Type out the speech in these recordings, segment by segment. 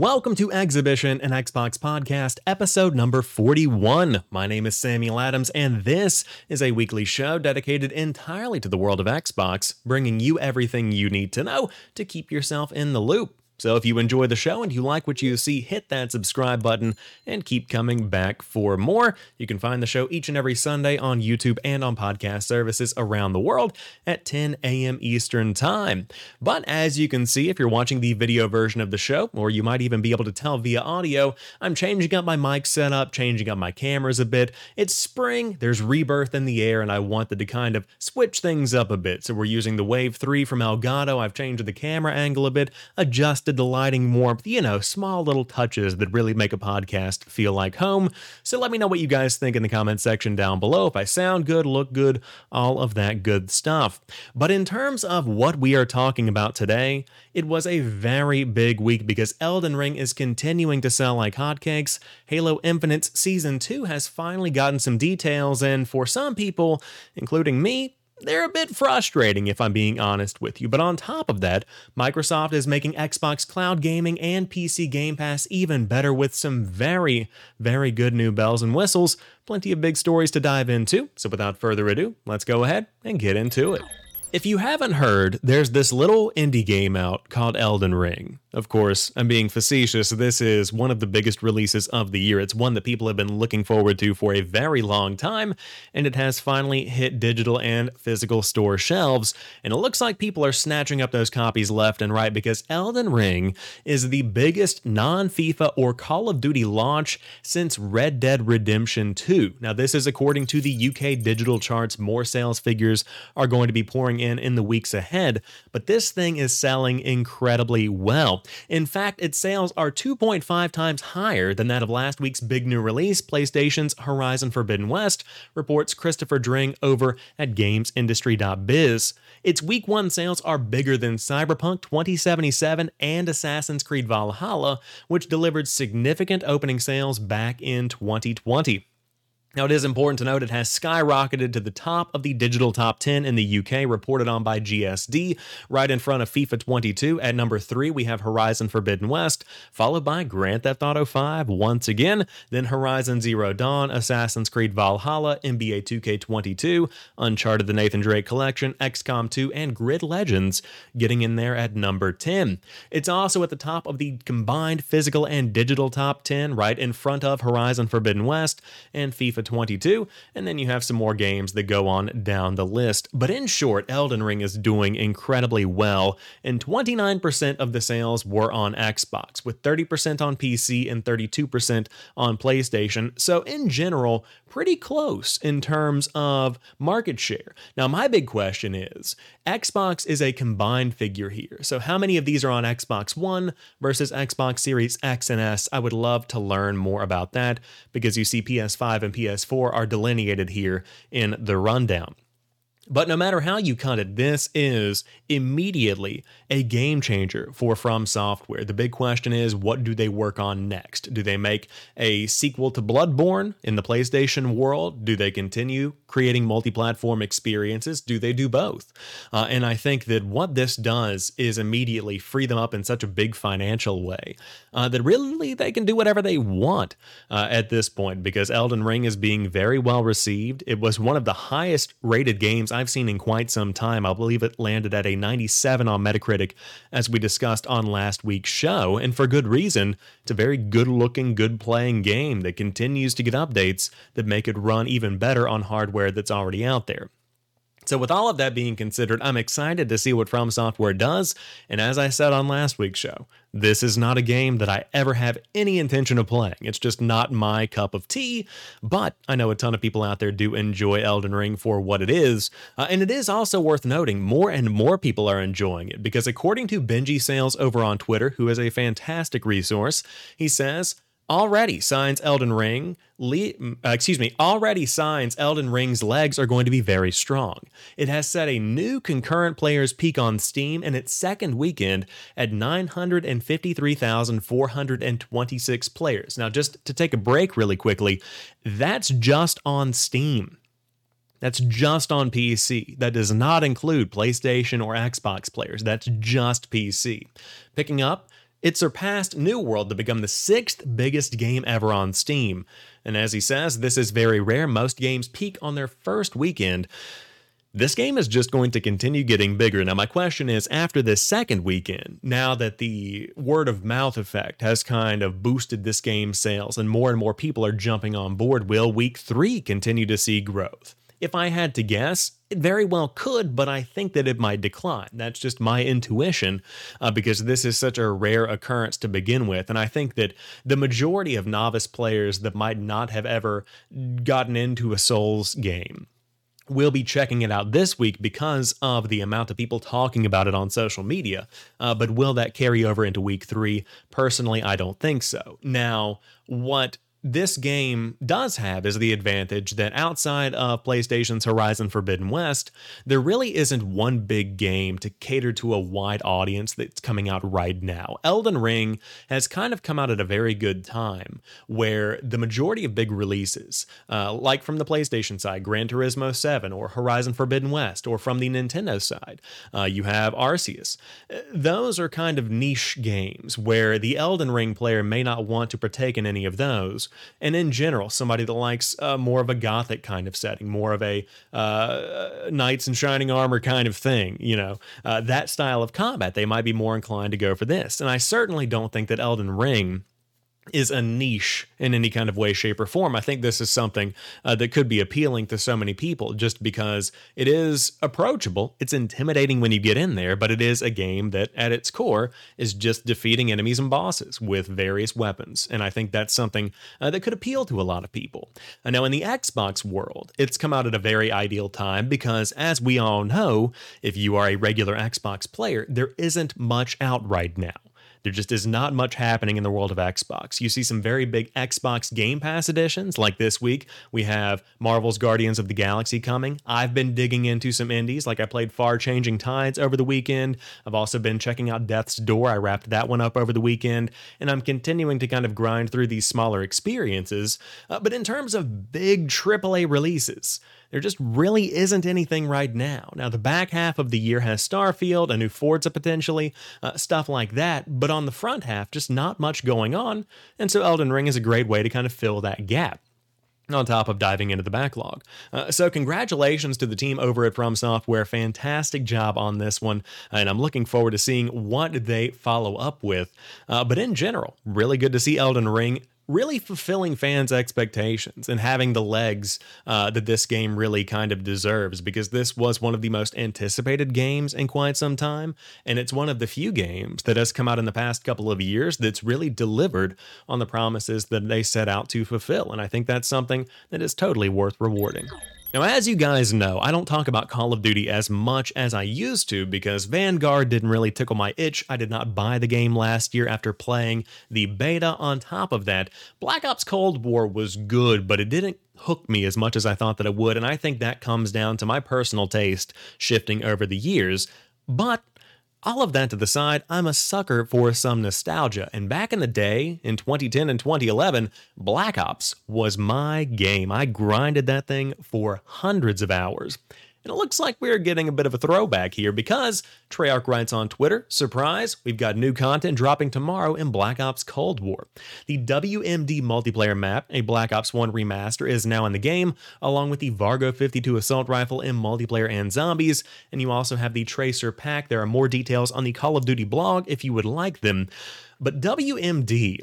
Welcome to Exhibition, an Xbox podcast, episode number 41. My name is Samuel Adams, and this is a weekly show dedicated entirely to the world of Xbox, bringing you everything you need to know to keep yourself in the loop. So if you enjoy the show and you like what you see, hit that subscribe button and keep coming back for more. You can find the show each and every Sunday on YouTube and on podcast services around the world at 10 a.m. Eastern Time. But as you can see, if you're watching the video version of the show, or you might even be able to tell via audio, I'm changing up my mic setup, changing up my cameras a bit. It's spring, there's rebirth in the air, and I wanted to kind of switch things up a bit. So we're using the Wave 3 from Elgato. I've changed the camera angle a bit, adjusted the lighting warmth, you know, small little touches that really make a podcast feel like home. So let me know what you guys think in the comment section down below. If I sound good, look good, all of that good stuff. But in terms of what we are talking about today, it was a very big week because Elden Ring is continuing to sell like hotcakes. Halo Infinite's Season 2 has finally gotten some details, and for some people, including me, they're a bit frustrating if I'm being honest with you. But on top of that, Microsoft is making Xbox Cloud Gaming and PC Game Pass even better with some very, very good new bells and whistles. Plenty of big stories to dive into. So without further ado, let's go ahead and get into it. If you haven't heard, there's this little indie game out called Elden Ring. Of course, I'm being facetious. This is one of the biggest releases of the year. It's one that people have been looking forward to for a very long time, and it has finally hit digital and physical store shelves. And it looks like people are snatching up those copies left and right because Elden Ring is the biggest non FIFA or Call of Duty launch since Red Dead Redemption 2. Now, this is according to the UK digital charts. More sales figures are going to be pouring in in the weeks ahead, but this thing is selling incredibly well. In fact, its sales are 2.5 times higher than that of last week's big new release, PlayStation's Horizon Forbidden West, reports Christopher Dring over at GamesIndustry.biz. Its week one sales are bigger than Cyberpunk 2077 and Assassin's Creed Valhalla, which delivered significant opening sales back in 2020. Now, it is important to note it has skyrocketed to the top of the digital top 10 in the UK, reported on by GSD, right in front of FIFA 22. At number three, we have Horizon Forbidden West, followed by Grand Theft Auto 5 once again, then Horizon Zero Dawn, Assassin's Creed Valhalla, NBA 2K22, Uncharted the Nathan Drake Collection, XCOM 2, and Grid Legends getting in there at number 10. It's also at the top of the combined physical and digital top 10, right in front of Horizon Forbidden West and FIFA FIFA 22, and then you have some more games that go on down the list. But in short, Elden Ring is doing incredibly well, and 29% of the sales were on Xbox, with 30% on PC and 32% on PlayStation. So, in general, pretty close in terms of market share. Now, my big question is Xbox is a combined figure here. So, how many of these are on Xbox One versus Xbox Series X and S? I would love to learn more about that because you see PS5 and PS PS4 are delineated here in the rundown. But no matter how you cut it, this is immediately a game changer for From Software. The big question is what do they work on next? Do they make a sequel to Bloodborne in the PlayStation world? Do they continue creating multi platform experiences? Do they do both? Uh, and I think that what this does is immediately free them up in such a big financial way uh, that really they can do whatever they want uh, at this point because Elden Ring is being very well received. It was one of the highest rated games I've seen in quite some time. I believe it landed at a 97 on Metacritic, as we discussed on last week's show, and for good reason. It's a very good looking, good playing game that continues to get updates that make it run even better on hardware that's already out there. So, with all of that being considered, I'm excited to see what From Software does. And as I said on last week's show, this is not a game that I ever have any intention of playing. It's just not my cup of tea. But I know a ton of people out there do enjoy Elden Ring for what it is. Uh, and it is also worth noting more and more people are enjoying it because, according to Benji Sales over on Twitter, who is a fantastic resource, he says, already signs Elden Ring, uh, excuse me, already signs Elden Ring's legs are going to be very strong. It has set a new concurrent players peak on Steam in its second weekend at 953,426 players. Now, just to take a break really quickly, that's just on Steam. That's just on PC. That does not include PlayStation or Xbox players. That's just PC. Picking up It surpassed New World to become the sixth biggest game ever on Steam. And as he says, this is very rare. Most games peak on their first weekend. This game is just going to continue getting bigger. Now, my question is after this second weekend, now that the word of mouth effect has kind of boosted this game's sales and more and more people are jumping on board, will week three continue to see growth? If I had to guess, it very well could, but I think that it might decline. That's just my intuition uh, because this is such a rare occurrence to begin with. And I think that the majority of novice players that might not have ever gotten into a Souls game We'll be checking it out this week because of the amount of people talking about it on social media. Uh, but will that carry over into week three? Personally, I don't think so. Now, what this game does have is the advantage that outside of PlayStation's Horizon Forbidden West, there really isn't one big game to cater to a wide audience that's coming out right now. Elden Ring has kind of come out at a very good time where the majority of big releases, uh, like from the PlayStation side, Gran Turismo 7 or Horizon Forbidden West, or from the Nintendo side, uh, you have Arceus. Those are kind of niche games where the Elden Ring player may not want to partake in any of those and in general, somebody that likes uh, more of a gothic kind of setting, more of a uh, knights in shining armor kind of thing, you know, uh, that style of combat, they might be more inclined to go for this. And I certainly don't think that Elden Ring is a niche in any kind of way, shape, or form. I think this is something uh, that could be appealing to so many people just because it is approachable. It's intimidating when you get in there, but it is a game that at its core is just defeating enemies and bosses with various weapons. And I think that's something uh, that could appeal to a lot of people. Uh, now, in the Xbox world, it's come out at a very ideal time because, as we all know, if you are a regular Xbox player, there isn't much out right now. There just is not much happening in the world of Xbox. You see some very big Xbox Game Pass editions, like this week. We have Marvel's Guardians of the Galaxy coming. I've been digging into some indies, like I played Far Changing Tides over the weekend. I've also been checking out Death's Door. I wrapped that one up over the weekend, and I'm continuing to kind of grind through these smaller experiences. Uh, but in terms of big AAA releases, there just really isn't anything right now. Now, the back half of the year has Starfield, a new Forza potentially, uh, stuff like that, but on the front half, just not much going on, and so Elden Ring is a great way to kind of fill that gap on top of diving into the backlog. Uh, so, congratulations to the team over at From Software. Fantastic job on this one, and I'm looking forward to seeing what they follow up with. Uh, but in general, really good to see Elden Ring really fulfilling fans' expectations and having the legs uh, that this game really kind of deserves because this was one of the most anticipated games in quite some time. And it's one of the few games that has come out in the past couple of years that's really delivered on the promises that they set out to fulfill. And I think that's something that is totally worth rewarding. Now, as you guys know, I don't talk about Call of Duty as much as I used to because Vanguard didn't really tickle my itch. I did not buy the game last year after playing the beta. On top of that, Black Ops Cold War was good, but it didn't hook me as much as I thought that it would, and I think that comes down to my personal taste shifting over the years. But all of that to the side, I'm a sucker for some nostalgia. And back in the day, in 2010 and 2011, Black Ops was my game. I grinded that thing for hundreds of hours. And it looks like we're getting a bit of a throwback here because Treyarch writes on Twitter, surprise, we've got new content dropping tomorrow in Black Ops Cold War. The WMD multiplayer map, a Black Ops 1 remaster, is now in the game, along with the Vargo 52 assault rifle in multiplayer and zombies. And you also have the Tracer pack. There are more details on the Call of Duty blog if you would like them. But WMD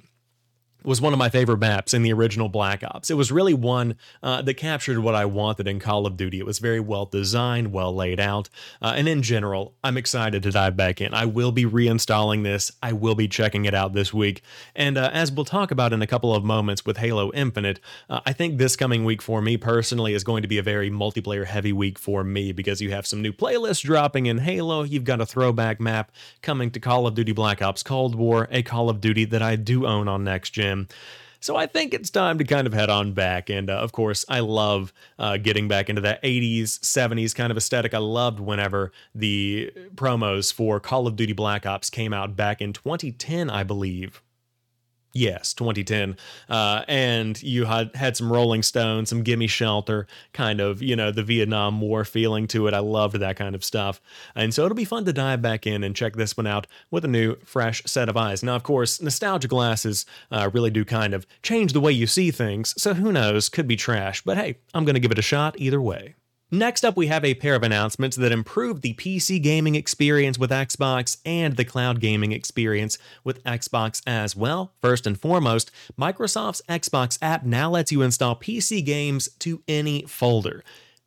was one of my favorite maps in the original Black Ops. It was really one uh, that captured what I wanted in Call of Duty. It was very well designed, well laid out, uh, and in general, I'm excited to dive back in. I will be reinstalling this. I will be checking it out this week, and uh, as we'll talk about in a couple of moments with Halo Infinite, uh, I think this coming week for me personally is going to be a very multiplayer heavy week for me because you have some new playlists dropping in Halo. You've got a throwback map coming to Call of Duty Black Ops Cold War, a Call of Duty that I do own on next gen. So I think it's time to kind of head on back. And uh, of course, I love uh, getting back into that 80s, 70s kind of aesthetic. I loved whenever the promos for Call of Duty Black Ops came out back in 2010, I believe. Yes, 2010. Uh, and you had had some Rolling Stones, some Gimme Shelter, kind of, you know, the Vietnam War feeling to it. I loved that kind of stuff. And so it'll be fun to dive back in and check this one out with a new, fresh set of eyes. Now, of course, nostalgia glasses uh, really do kind of change the way you see things. So who knows? Could be trash. But hey, I'm to give it a shot either way. Next up, we have a pair of announcements that improve the PC gaming experience with Xbox and the cloud gaming experience with Xbox as well. First and foremost, Microsoft's Xbox app now lets you install PC games to any folder.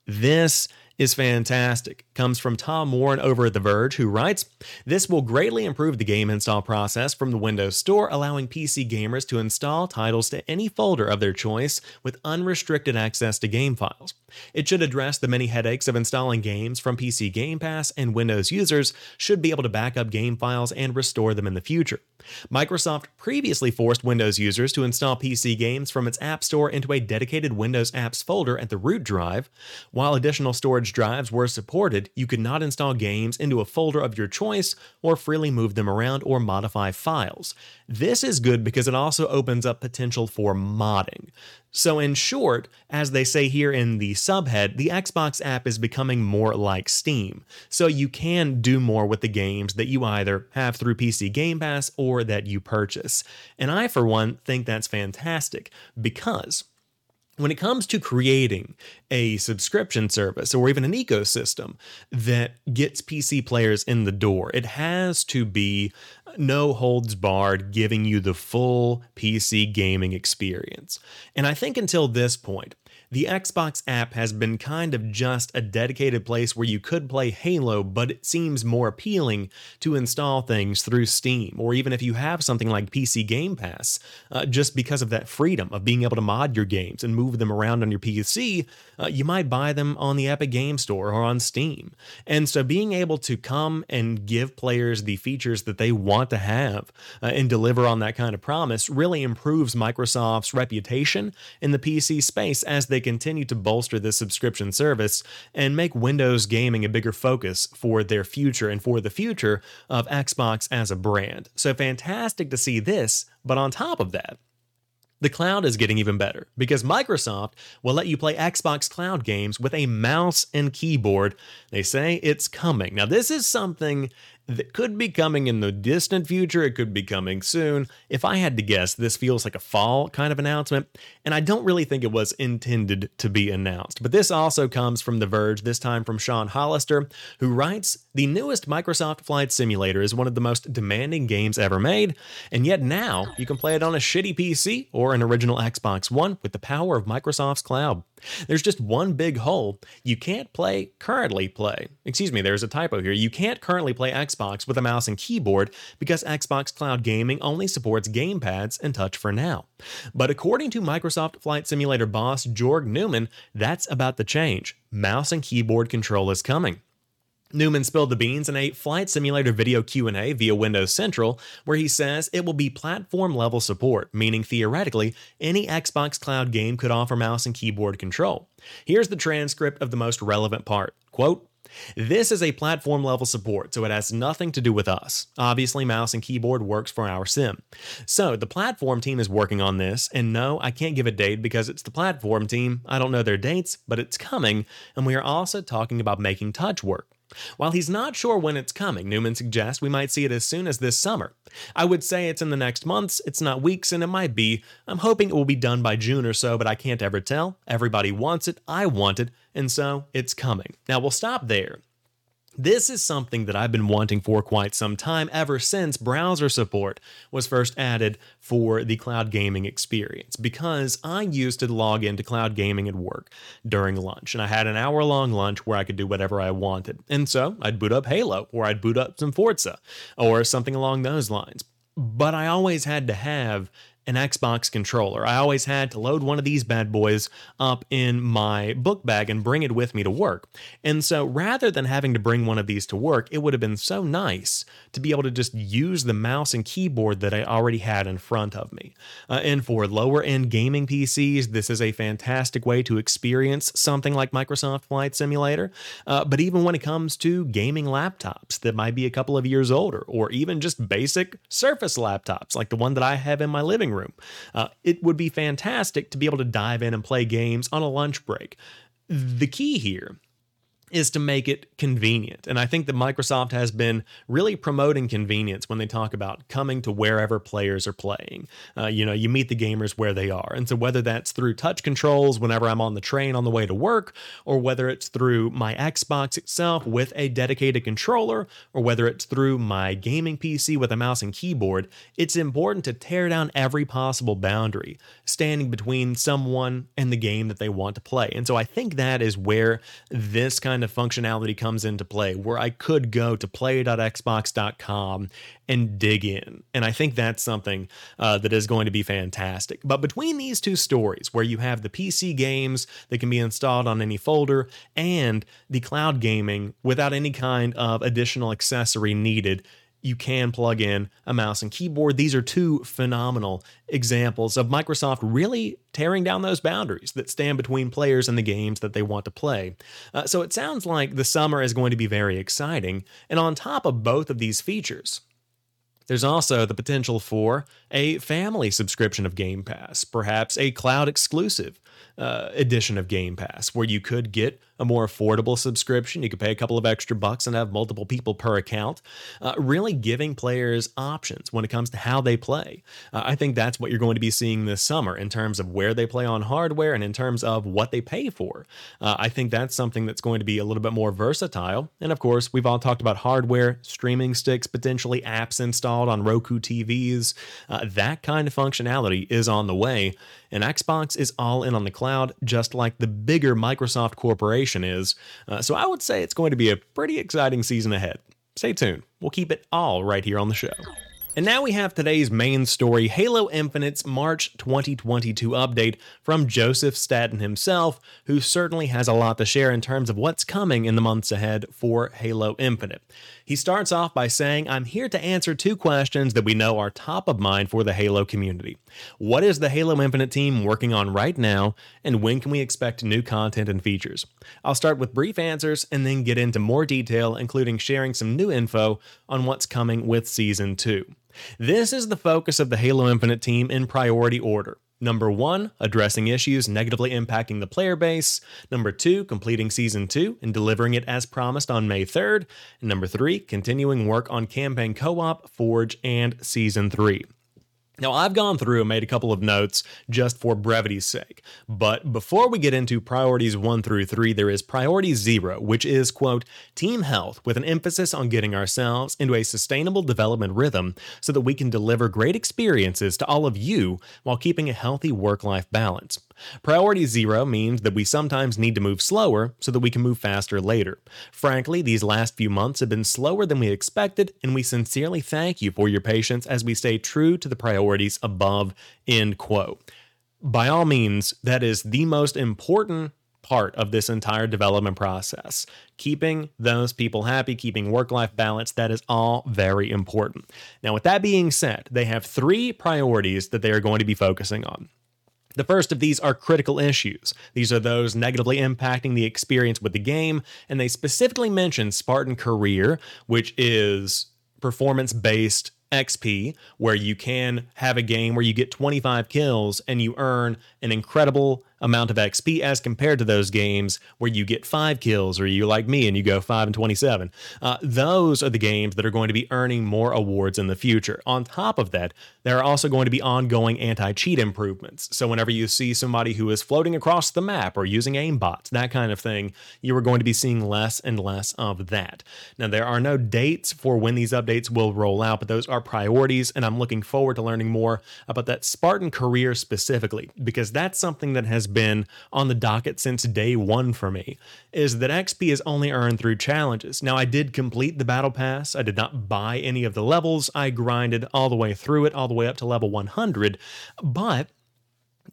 This is fantastic. Comes from Tom Warren over at The Verge, who writes This will greatly improve the game install process from the Windows Store, allowing PC gamers to install titles to any folder of their choice with unrestricted access to game files. It should address the many headaches of installing games from PC Game Pass, and Windows users should be able to back up game files and restore them in the future. Microsoft previously forced Windows users to install PC games from its App Store into a dedicated Windows Apps folder at the root drive. While additional storage drives were supported, you could not install games into a folder of your choice or freely move them around or modify files. This is good because it also opens up potential for modding. So, in short, as they say here in the subhead, the Xbox app is becoming more like Steam. So, you can do more with the games that you either have through PC Game Pass or that you purchase. And I, for one, think that's fantastic because when it comes to creating a subscription service or even an ecosystem that gets PC players in the door, it has to be no holds barred, giving you the full PC gaming experience. And I think until this point, the Xbox app has been kind of just a dedicated place where you could play Halo, but it seems more appealing to install things through Steam, or even if you have something like PC Game Pass, uh, just because of that freedom of being able to mod your games and move them around on your PC, uh, you might buy them on the Epic Game Store or on Steam. And so being able to come and give players the features that they want to have uh, and deliver on that kind of promise really improves Microsoft's reputation in the PC space as they continue to bolster this subscription service and make Windows gaming a bigger focus for their future and for the future of Xbox as a brand. So fantastic to see this, but on top of that, the cloud is getting even better because Microsoft will let you play Xbox Cloud games with a mouse and keyboard. They say it's coming. Now, this is something that could be coming in the distant future. It could be coming soon. If I had to guess, this feels like a fall kind of announcement, and I don't really think it was intended to be announced. But this also comes from The Verge, this time from Sean Hollister, who writes The newest Microsoft Flight Simulator is one of the most demanding games ever made, and yet now you can play it on a shitty PC or an original Xbox One with the power of Microsoft's cloud. There's just one big hole. You can't play, currently play. Excuse me, there's a typo here. You can't currently play Xbox with a mouse and keyboard because Xbox Cloud Gaming only supports gamepads and touch for now. But according to Microsoft Flight Simulator boss Jorg Neumann, that's about the change. Mouse and keyboard control is coming. Neumann spilled the beans in a flight simulator video Q&A via Windows Central where he says it will be platform level support, meaning theoretically any Xbox Cloud game could offer mouse and keyboard control. Here's the transcript of the most relevant part. Quote, this is a platform level support, so it has nothing to do with us. Obviously, mouse and keyboard works for our sim. So, the platform team is working on this, and no, I can't give a date because it's the platform team. I don't know their dates, but it's coming, and we are also talking about making touch work. While he's not sure when it's coming, Neumann suggests we might see it as soon as this summer. I would say it's in the next months, it's not weeks, and it might be. I'm hoping it will be done by June or so, but I can't ever tell. Everybody wants it, I want it, and so it's coming. Now we'll stop there. This is something that I've been wanting for quite some time, ever since browser support was first added for the cloud gaming experience, because I used to log into cloud gaming at work during lunch, and I had an hour long lunch where I could do whatever I wanted. And so I'd boot up Halo, or I'd boot up some Forza, or something along those lines. But I always had to have an Xbox controller. I always had to load one of these bad boys up in my book bag and bring it with me to work. And so rather than having to bring one of these to work, it would have been so nice to be able to just use the mouse and keyboard that I already had in front of me. Uh, and for lower end gaming PCs, this is a fantastic way to experience something like Microsoft Flight Simulator. Uh, but even when it comes to gaming laptops that might be a couple of years older, or even just basic Surface laptops like the one that I have in my living room, uh, it would be fantastic to be able to dive in and play games on a lunch break. The key here is to make it convenient. And I think that Microsoft has been really promoting convenience when they talk about coming to wherever players are playing. Uh, you know, you meet the gamers where they are. And so whether that's through touch controls whenever I'm on the train on the way to work, or whether it's through my Xbox itself with a dedicated controller, or whether it's through my gaming PC with a mouse and keyboard, it's important to tear down every possible boundary standing between someone and the game that they want to play. And so I think that is where this kind kind of functionality comes into play where I could go to play.xbox.com and dig in. And I think that's something uh, that is going to be fantastic. But between these two stories, where you have the PC games that can be installed on any folder and the cloud gaming without any kind of additional accessory needed, you can plug in a mouse and keyboard. These are two phenomenal examples of Microsoft really tearing down those boundaries that stand between players and the games that they want to play. Uh, so it sounds like the summer is going to be very exciting. And on top of both of these features, there's also the potential for a family subscription of Game Pass, perhaps a cloud exclusive uh, edition of Game Pass, where you could get a more affordable subscription. You could pay a couple of extra bucks and have multiple people per account, uh, really giving players options when it comes to how they play. Uh, I think that's what you're going to be seeing this summer in terms of where they play on hardware and in terms of what they pay for. Uh, I think that's something that's going to be a little bit more versatile. And of course, we've all talked about hardware, streaming sticks, potentially apps installed on Roku TVs. Uh, that kind of functionality is on the way. And Xbox is all in on the cloud, just like the bigger Microsoft corporation is. Uh, so I would say it's going to be a pretty exciting season ahead. Stay tuned. We'll keep it all right here on the show. And now we have today's main story Halo Infinite's March 2022 update from Joseph Staten himself, who certainly has a lot to share in terms of what's coming in the months ahead for Halo Infinite. He starts off by saying, I'm here to answer two questions that we know are top of mind for the Halo community. What is the Halo Infinite team working on right now, and when can we expect new content and features? I'll start with brief answers and then get into more detail, including sharing some new info on what's coming with Season 2. This is the focus of the Halo Infinite team in priority order. Number one, addressing issues negatively impacting the player base. Number two, completing season two and delivering it as promised on May 3rd. And number three, continuing work on campaign co op, Forge, and season three. Now, I've gone through and made a couple of notes just for brevity's sake. But before we get into priorities one through three, there is priority zero, which is, quote, team health with an emphasis on getting ourselves into a sustainable development rhythm so that we can deliver great experiences to all of you while keeping a healthy work life balance. Priority zero means that we sometimes need to move slower so that we can move faster later. Frankly, these last few months have been slower than we expected, and we sincerely thank you for your patience as we stay true to the priorities above. End quote. By all means, that is the most important part of this entire development process. Keeping those people happy, keeping work life balance, that is all very important. Now, with that being said, they have three priorities that they are going to be focusing on. The first of these are critical issues. These are those negatively impacting the experience with the game, and they specifically mention Spartan Career, which is performance based XP, where you can have a game where you get 25 kills and you earn an incredible amount of XP as compared to those games where you get five kills or you like me and you go 5 and 27. Uh, those are the games that are going to be earning more awards in the future. On top of that, there are also going to be ongoing anti cheat improvements. So, whenever you see somebody who is floating across the map or using aimbots, that kind of thing, you are going to be seeing less and less of that. Now, there are no dates for when these updates will roll out, but those are priorities, and I'm looking forward to learning more about that Spartan career specifically because that's something that has been on the docket since day one for me is that XP is only earned through challenges. Now, I did complete the Battle Pass, I did not buy any of the levels, I grinded all the way through it, all the way up to level 100, but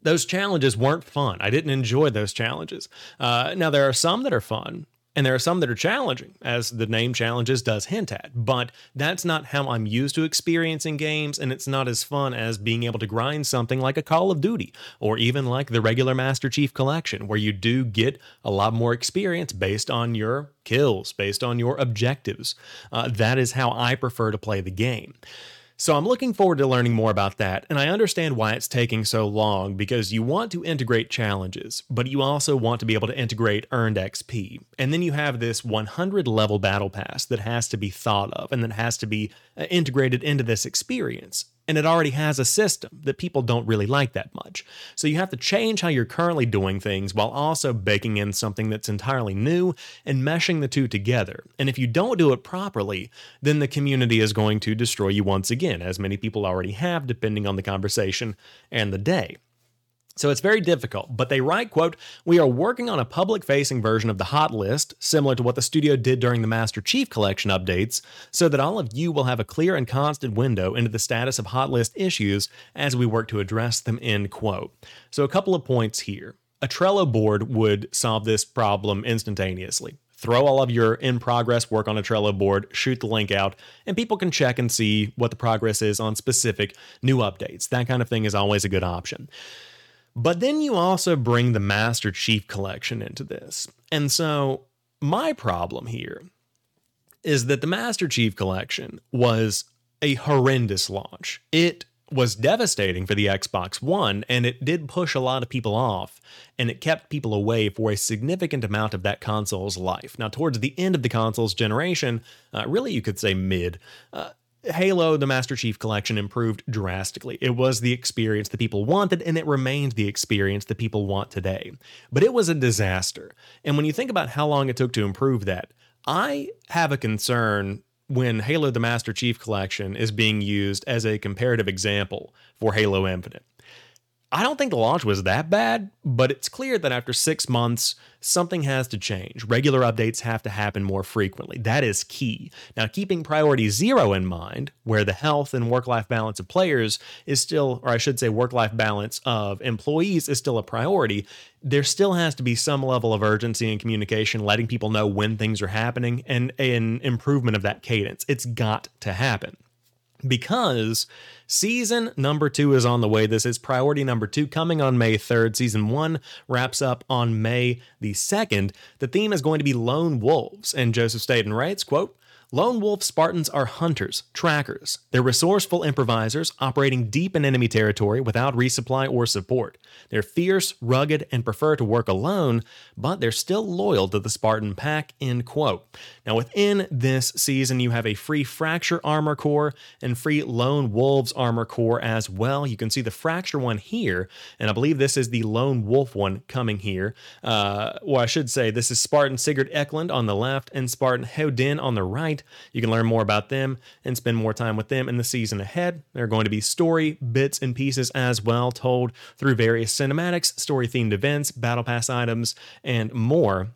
those challenges weren't fun. I didn't enjoy those challenges. Uh, now, there are some that are fun. And there are some that are challenging, as the name challenges does hint at, but that's not how I'm used to experiencing games, and it's not as fun as being able to grind something like a Call of Duty, or even like the regular Master Chief Collection, where you do get a lot more experience based on your kills, based on your objectives. Uh, that is how I prefer to play the game. So I'm looking forward to learning more about that, and I understand why it's taking so long because you want to integrate challenges, but you also want to be able to integrate earned XP. And then you have this 100 level battle pass that has to be thought of and that has to be uh, integrated into this experience and it already has a system that people don't really like that much. So you have to change how you're currently doing things while also baking in something that's entirely new and meshing the two together. And if you don't do it properly, then the community is going to destroy you once again, as many people already have, depending on the conversation and the day. So it's very difficult, but they write, quote, "We are working on a public-facing version of the hot list, similar to what the studio did during the Master Chief Collection updates, so that all of you will have a clear and constant window into the status of hot list issues as we work to address them." End quote. So a couple of points here. A Trello board would solve this problem instantaneously. Throw all of your in progress work on a Trello board, shoot the link out, and people can check and see what the progress is on specific new updates. That kind of thing is always a good option. But then you also bring the Master Chief Collection into this. And so my problem here is that the Master Chief Collection was a horrendous launch. It was devastating for the Xbox One, and it did push a lot of people off, and it kept people away for a significant amount of that console's life. Now, towards the end of the console's generation, uh, really you could say mid, uh, Halo, the Master Chief Collection, improved drastically. It was the experience that people wanted, and it remains the experience that people want today. But it was a disaster. And when you think about how long it took to improve that, I have a concern when Halo, the Master Chief Collection, is being used as a comparative example for Halo Infinite. I don't think the launch was that bad, but it's clear that after six months, something has to change. Regular updates have to happen more frequently. That is key. Now, keeping priority zero in mind, where the health and work life balance of players is still, or I should say, work life balance of employees is still a priority, there still has to be some level of urgency and communication, letting people know when things are happening and an improvement of that cadence. It's got to happen because season number two is on the way. This is priority number two coming on May 3rd. Season one wraps up on May the 2nd. The theme is going to be lone wolves. And Joseph Staten writes, quote, Lone Wolf Spartans are hunters, trackers. They're resourceful improvisers operating deep in enemy territory without resupply or support. They're fierce, rugged, and prefer to work alone, but they're still loyal to the Spartan pack. End quote. Now, within this season, you have a free Fracture armor core and free Lone Wolves armor core as well. You can see the Fracture one here, and I believe this is the Lone Wolf one coming here. Uh, well, I should say this is Spartan Sigurd Eklund on the left and Spartan Hodin on the right. You can learn more about them and spend more time with them in the season ahead. There are going to be story bits and pieces as well, told through various cinematics, story themed events, battle pass items, and more.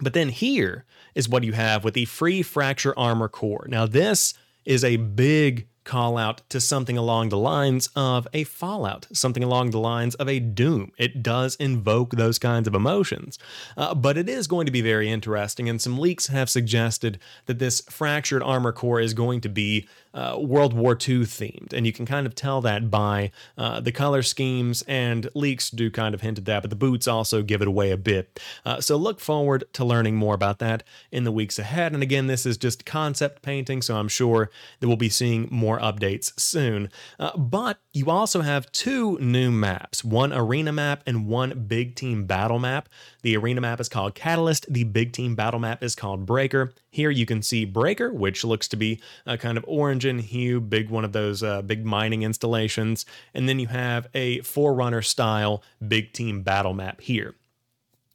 But then here is what you have with the free fracture armor core. Now, this is a big call out to something along the lines of a Fallout, something along the lines of a Doom. It does invoke those kinds of emotions. Uh, but it is going to be very interesting, and some leaks have suggested that this fractured armor core is going to be uh, World War II themed, and you can kind of tell that by uh, the color schemes, and leaks do kind of hint at that, but the boots also give it away a bit. Uh, so look forward to learning more about that in the weeks ahead. And again, this is just concept painting, so I'm sure that we'll be seeing more updates soon. Uh, but you also have two new maps one arena map and one big team battle map. The arena map is called Catalyst, the big team battle map is called Breaker. Here you can see Breaker, which looks to be a kind of orange in hue, big one of those uh, big mining installations. And then you have a Forerunner style big team battle map here.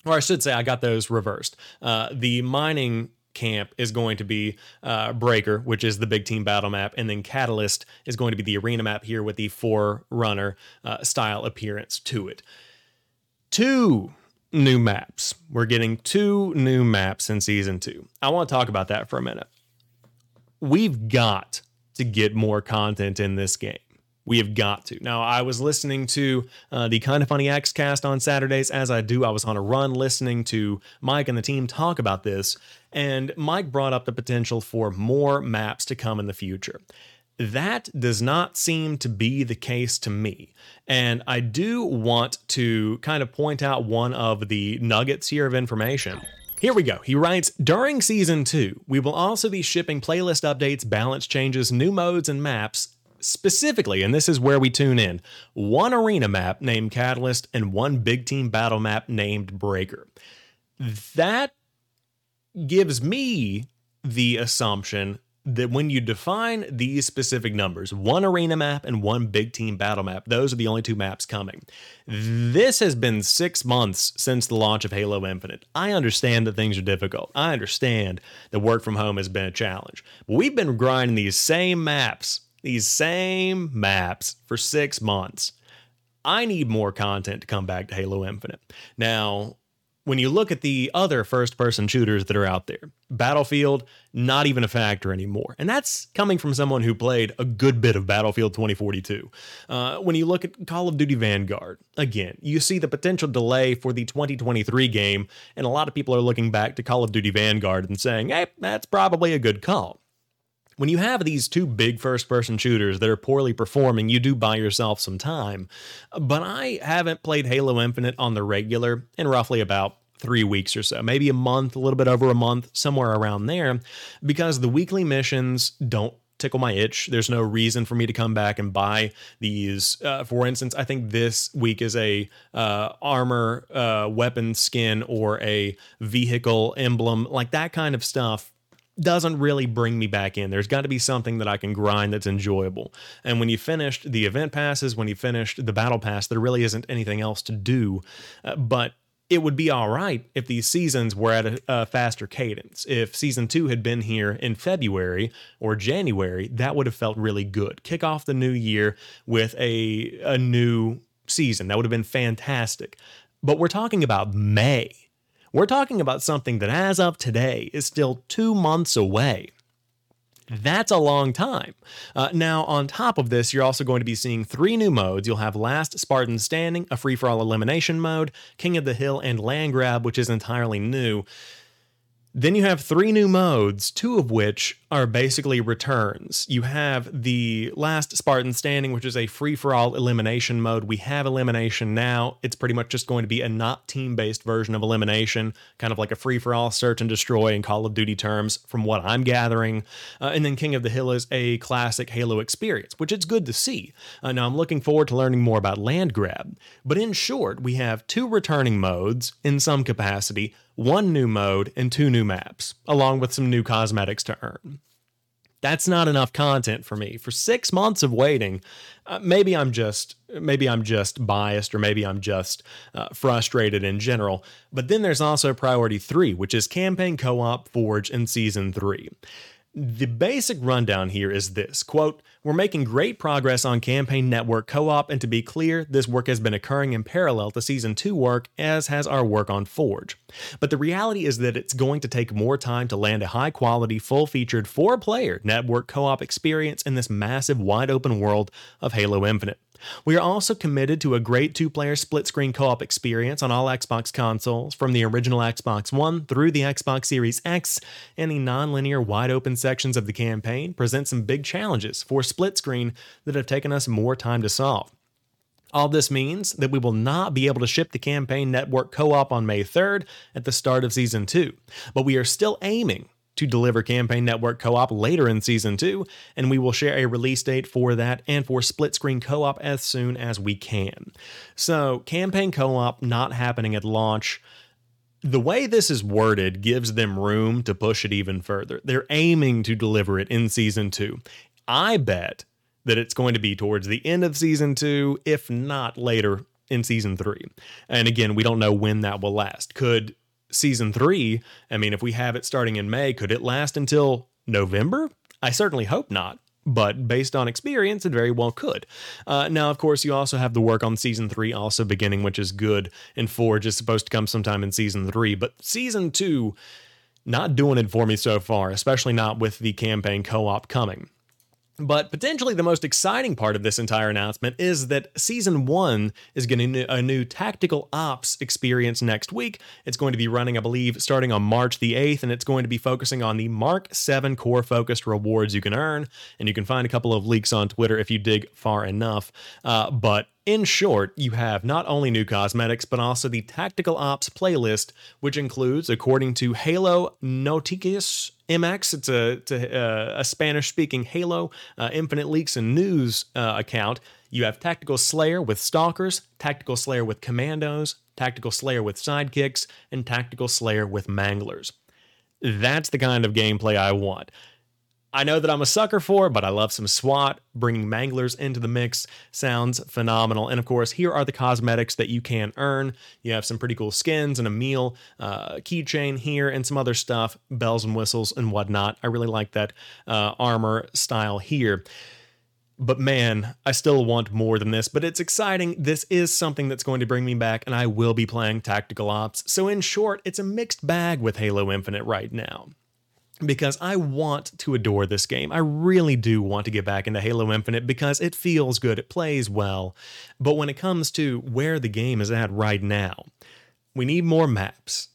Or I should say, I got those reversed. Uh, the mining camp is going to be uh, Breaker, which is the big team battle map, and then Catalyst is going to be the arena map here with the Forerunner uh, style appearance to it. two new maps. We're getting two new maps in season two. I want to talk about that for a minute. We've got to get more content in this game. We have got to. Now, I was listening to uh, the Kinda Funny Xcast on Saturdays. As I do, I was on a run listening to Mike and the team talk about this. And Mike brought up the potential for more maps to come in the future. That does not seem to be the case to me. And I do want to kind of point out one of the nuggets here of information. Here we go. He writes During season two, we will also be shipping playlist updates, balance changes, new modes, and maps. Specifically, and this is where we tune in, one arena map named Catalyst and one big team battle map named Breaker. That gives me the assumption that when you define these specific numbers, one arena map and one big team battle map, those are the only two maps coming. This has been six months since the launch of Halo Infinite. I understand that things are difficult. I understand that work from home has been a challenge. But we've been grinding these same maps, these same maps for six months. I need more content to come back to Halo Infinite. Now, when you look at the other first person shooters that are out there, Battlefield, not even a factor anymore. And that's coming from someone who played a good bit of Battlefield 2042. Uh, when you look at Call of Duty Vanguard, again, you see the potential delay for the 2023 game, and a lot of people are looking back to Call of Duty Vanguard and saying, hey, that's probably a good call when you have these two big first person shooters that are poorly performing, you do buy yourself some time. But I haven't played Halo Infinite on the regular in roughly about three weeks or so, maybe a month, a little bit over a month, somewhere around there, because the weekly missions don't tickle my itch. There's no reason for me to come back and buy these. Uh, for instance, I think this week is a uh, armor uh, weapon skin or a vehicle emblem, like that kind of stuff doesn't really bring me back in. There's got to be something that I can grind that's enjoyable. And when you finished the event passes, when you finished the battle pass, there really isn't anything else to do. Uh, but it would be all right if these seasons were at a, a, faster cadence. If season two had been here in February or January, that would have felt really good. Kick off the new year with a, a new season. That would have been fantastic. But we're talking about May. We're talking about something that, as of today, is still two months away. That's a long time. Uh, now, on top of this, you're also going to be seeing three new modes. You'll have Last Spartan Standing, a free for all elimination mode, King of the Hill, and Land Grab, which is entirely new. Then you have three new modes, two of which are basically returns. You have the last Spartan Standing, which is a free for all elimination mode. We have elimination now. It's pretty much just going to be a not team based version of elimination, kind of like a free for all search and destroy in Call of Duty terms, from what I'm gathering. Uh, and then King of the Hill is a classic Halo experience, which it's good to see. Uh, now I'm looking forward to learning more about Land Grab. But in short, we have two returning modes in some capacity one new mode, and two new maps, along with some new cosmetics to earn. That's not enough content for me. For six months of waiting, uh, maybe I'm just maybe I'm just biased, or maybe I'm just uh, frustrated in general. But then there's also priority three, which is campaign co-op Forge in season three. The basic rundown here is this quote, We're making great progress on Campaign Network co op, and to be clear, this work has been occurring in parallel to Season 2 work, as has our work on Forge. But the reality is that it's going to take more time to land a high quality, full featured, four player network co op experience in this massive, wide open world of Halo Infinite. We are also committed to a great two player split screen co op experience on all Xbox consoles, from the original Xbox One through the Xbox Series X, and the non linear wide open sections of the campaign present some big challenges for split screen that have taken us more time to solve. All this means that we will not be able to ship the campaign network co op on May 3rd at the start of Season 2, but we are still aiming to deliver Campaign Network co op later in Season 2, and we will share a release date for that and for split screen co op as soon as we can. So, Campaign co op not happening at launch. The way this is worded gives them room to push it even further. They're aiming to deliver it in Season 2. I bet that it's going to be towards the end of Season 2, if not later in season three. And again, we don't know when that will last. Could season three, I mean, if we have it starting in May, could it last until November? I certainly hope not. but based on experience, it very well could. Uh, now, of course, you also have the work on season three also beginning, which is good, and Forge is supposed to come sometime in season three, but season two, not doing it for me so far, especially not with the campaign co op coming. But potentially the most exciting part of this entire announcement is that season one is getting a new tactical ops experience next week. It's going to be running, I believe, starting on March the 8th, and it's going to be focusing on the Mark 7 core focused rewards you can earn. And you can find a couple of leaks on Twitter if you dig far enough. Uh, but in short, you have not only new cosmetics, but also the Tactical Ops playlist, which includes, according to Halo Noticias MX, it's a, a, uh, a Spanish speaking Halo uh, Infinite Leaks and News uh, account. You have Tactical Slayer with Stalkers, Tactical Slayer with Commandos, Tactical Slayer with Sidekicks, and Tactical Slayer with Manglers. That's the kind of gameplay I want. I know that I'm a sucker for but I love some SWAT. Bringing Manglers into the mix sounds phenomenal. And of course, here are the cosmetics that you can earn. You have some pretty cool skins and a meal, uh, keychain here, and some other stuff, bells and whistles and whatnot. I really like that uh, armor style here. But man, I still want more than this, but it's exciting. This is something that's going to bring me back, and I will be playing Tactical Ops. So, in short, it's a mixed bag with Halo Infinite right now because I want to adore this game. I really do want to get back into Halo Infinite because it feels good, it plays well. But when it comes to where the game is at right now, we need more maps.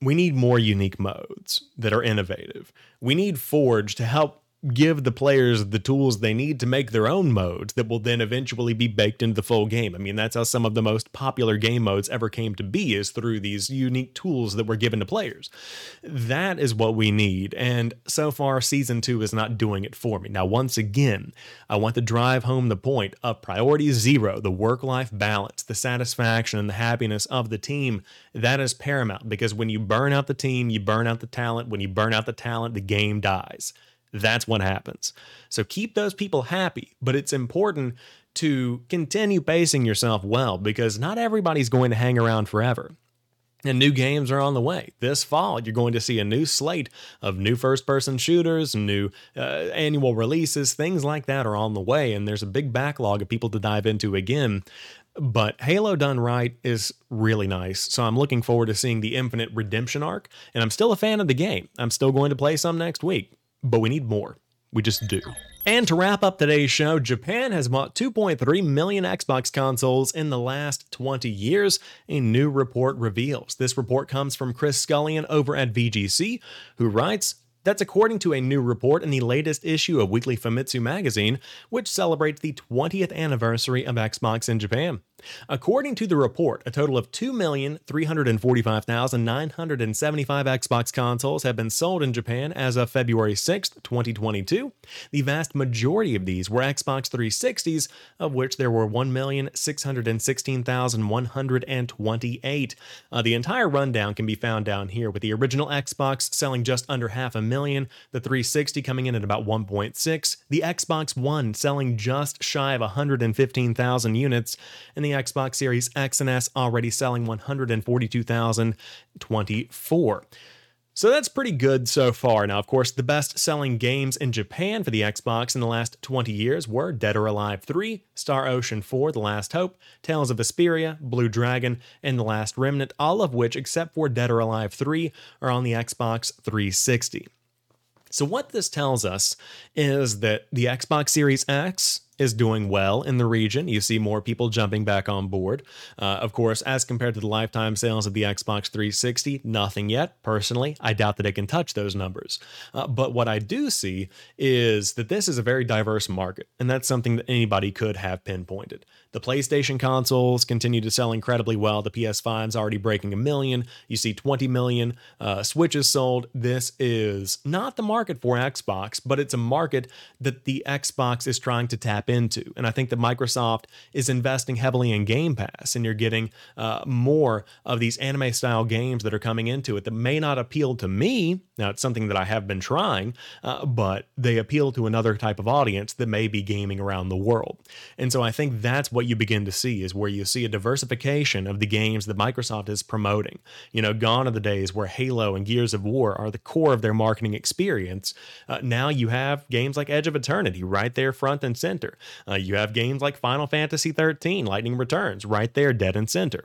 We need more unique modes that are innovative. We need Forge to help give the players the tools they need to make their own modes that will then eventually be baked into the full game. I mean, that's how some of the most popular game modes ever came to be is through these unique tools that were given to players. That is what we need. And so far season 2 is not doing it for me. Now, once again, I want to drive home the point of priority 0, the work-life balance, the satisfaction and the happiness of the team. That is paramount because when you burn out the team, you burn out the talent. When you burn out the talent, the game dies. That's what happens. So keep those people happy, but it's important to continue pacing yourself well because not everybody's going to hang around forever. And new games are on the way. This fall, you're going to see a new slate of new first person shooters, new uh, annual releases, things like that are on the way. And there's a big backlog of people to dive into again. But Halo done right is really nice. So I'm looking forward to seeing the Infinite Redemption arc. And I'm still a fan of the game. I'm still going to play some next week but we need more. We just do. And to wrap up today's show, Japan has bought 2.3 million Xbox consoles in the last 20 years, a new report reveals. This report comes from Chris Scullion over at VGC, who writes, that's according to a new report in the latest issue of Weekly Famitsu magazine, which celebrates the 20th anniversary of Xbox in Japan. According to the report, a total of 2,345,975 Xbox consoles have been sold in Japan as of February 6, 2022. The vast majority of these were Xbox 360s, of which there were 1,616,128. Uh, the entire rundown can be found down here, with the original Xbox selling just under half a million, the 360 coming in at about 1.6, the Xbox One selling just shy of 115,000 units, and the Xbox Series X and S already selling 142,024. So that's pretty good so far. Now, of course, the best selling games in Japan for the Xbox in the last 20 years were Dead or Alive 3, Star Ocean 4, The Last Hope, Tales of Vesperia, Blue Dragon, and The Last Remnant, all of which, except for Dead or Alive 3, are on the Xbox 360. So, what this tells us is that the Xbox Series X is doing well in the region. You see more people jumping back on board. Uh, of course, as compared to the lifetime sales of the Xbox 360, nothing yet. Personally, I doubt that it can touch those numbers. Uh, but what I do see is that this is a very diverse market, and that's something that anybody could have pinpointed. The PlayStation consoles continue to sell incredibly well. The PS5 is already breaking a million. You see 20 million uh, Switches sold. This is not the market for Xbox, but it's a market that the Xbox is trying to tap tap into. And I think that Microsoft is investing heavily in Game Pass, and you're getting uh, more of these anime style games that are coming into it that may not appeal to me. Now, it's something that I have been trying, uh, but they appeal to another type of audience that may be gaming around the world. And so I think that's what you begin to see is where you see a diversification of the games that Microsoft is promoting. You know, gone are the days where Halo and Gears of War are the core of their marketing experience. Uh, now you have games like Edge of Eternity right there front and Uh, you have games like Final Fantasy 13, Lightning Returns right there dead and center.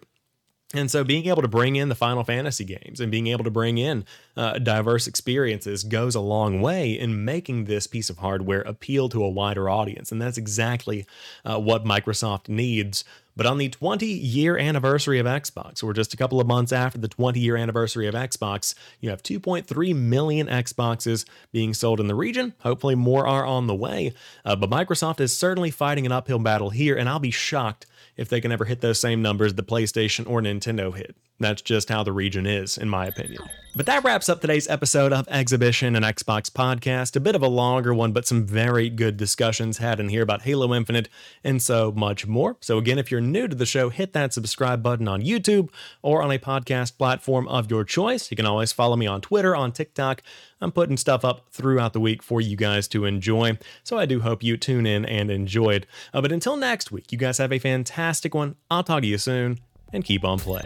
And so, being able to bring in the Final Fantasy games and being able to bring in uh, diverse experiences goes a long way in making this piece of hardware appeal to a wider audience. And that's exactly uh, what Microsoft needs but on the 20 year anniversary of Xbox, or just a couple of months after the 20 year anniversary of Xbox, you have 2.3 million Xboxes being sold in the region. Hopefully, more are on the way. Uh, but Microsoft is certainly fighting an uphill battle here, and I'll be shocked if they can ever hit those same numbers the PlayStation or Nintendo hit. That's just how the region is, in my opinion. But that wraps up today's episode of Exhibition and Xbox Podcast. A bit of a longer one, but some very good discussions had in here about Halo Infinite and so much more. So, again, if you're new to the show, hit that subscribe button on YouTube or on a podcast platform of your choice. You can always follow me on Twitter, on TikTok. I'm putting stuff up throughout the week for you guys to enjoy. So, I do hope you tune in and enjoy it. Uh, but until next week, you guys have a fantastic one. I'll talk to you soon and keep on playing.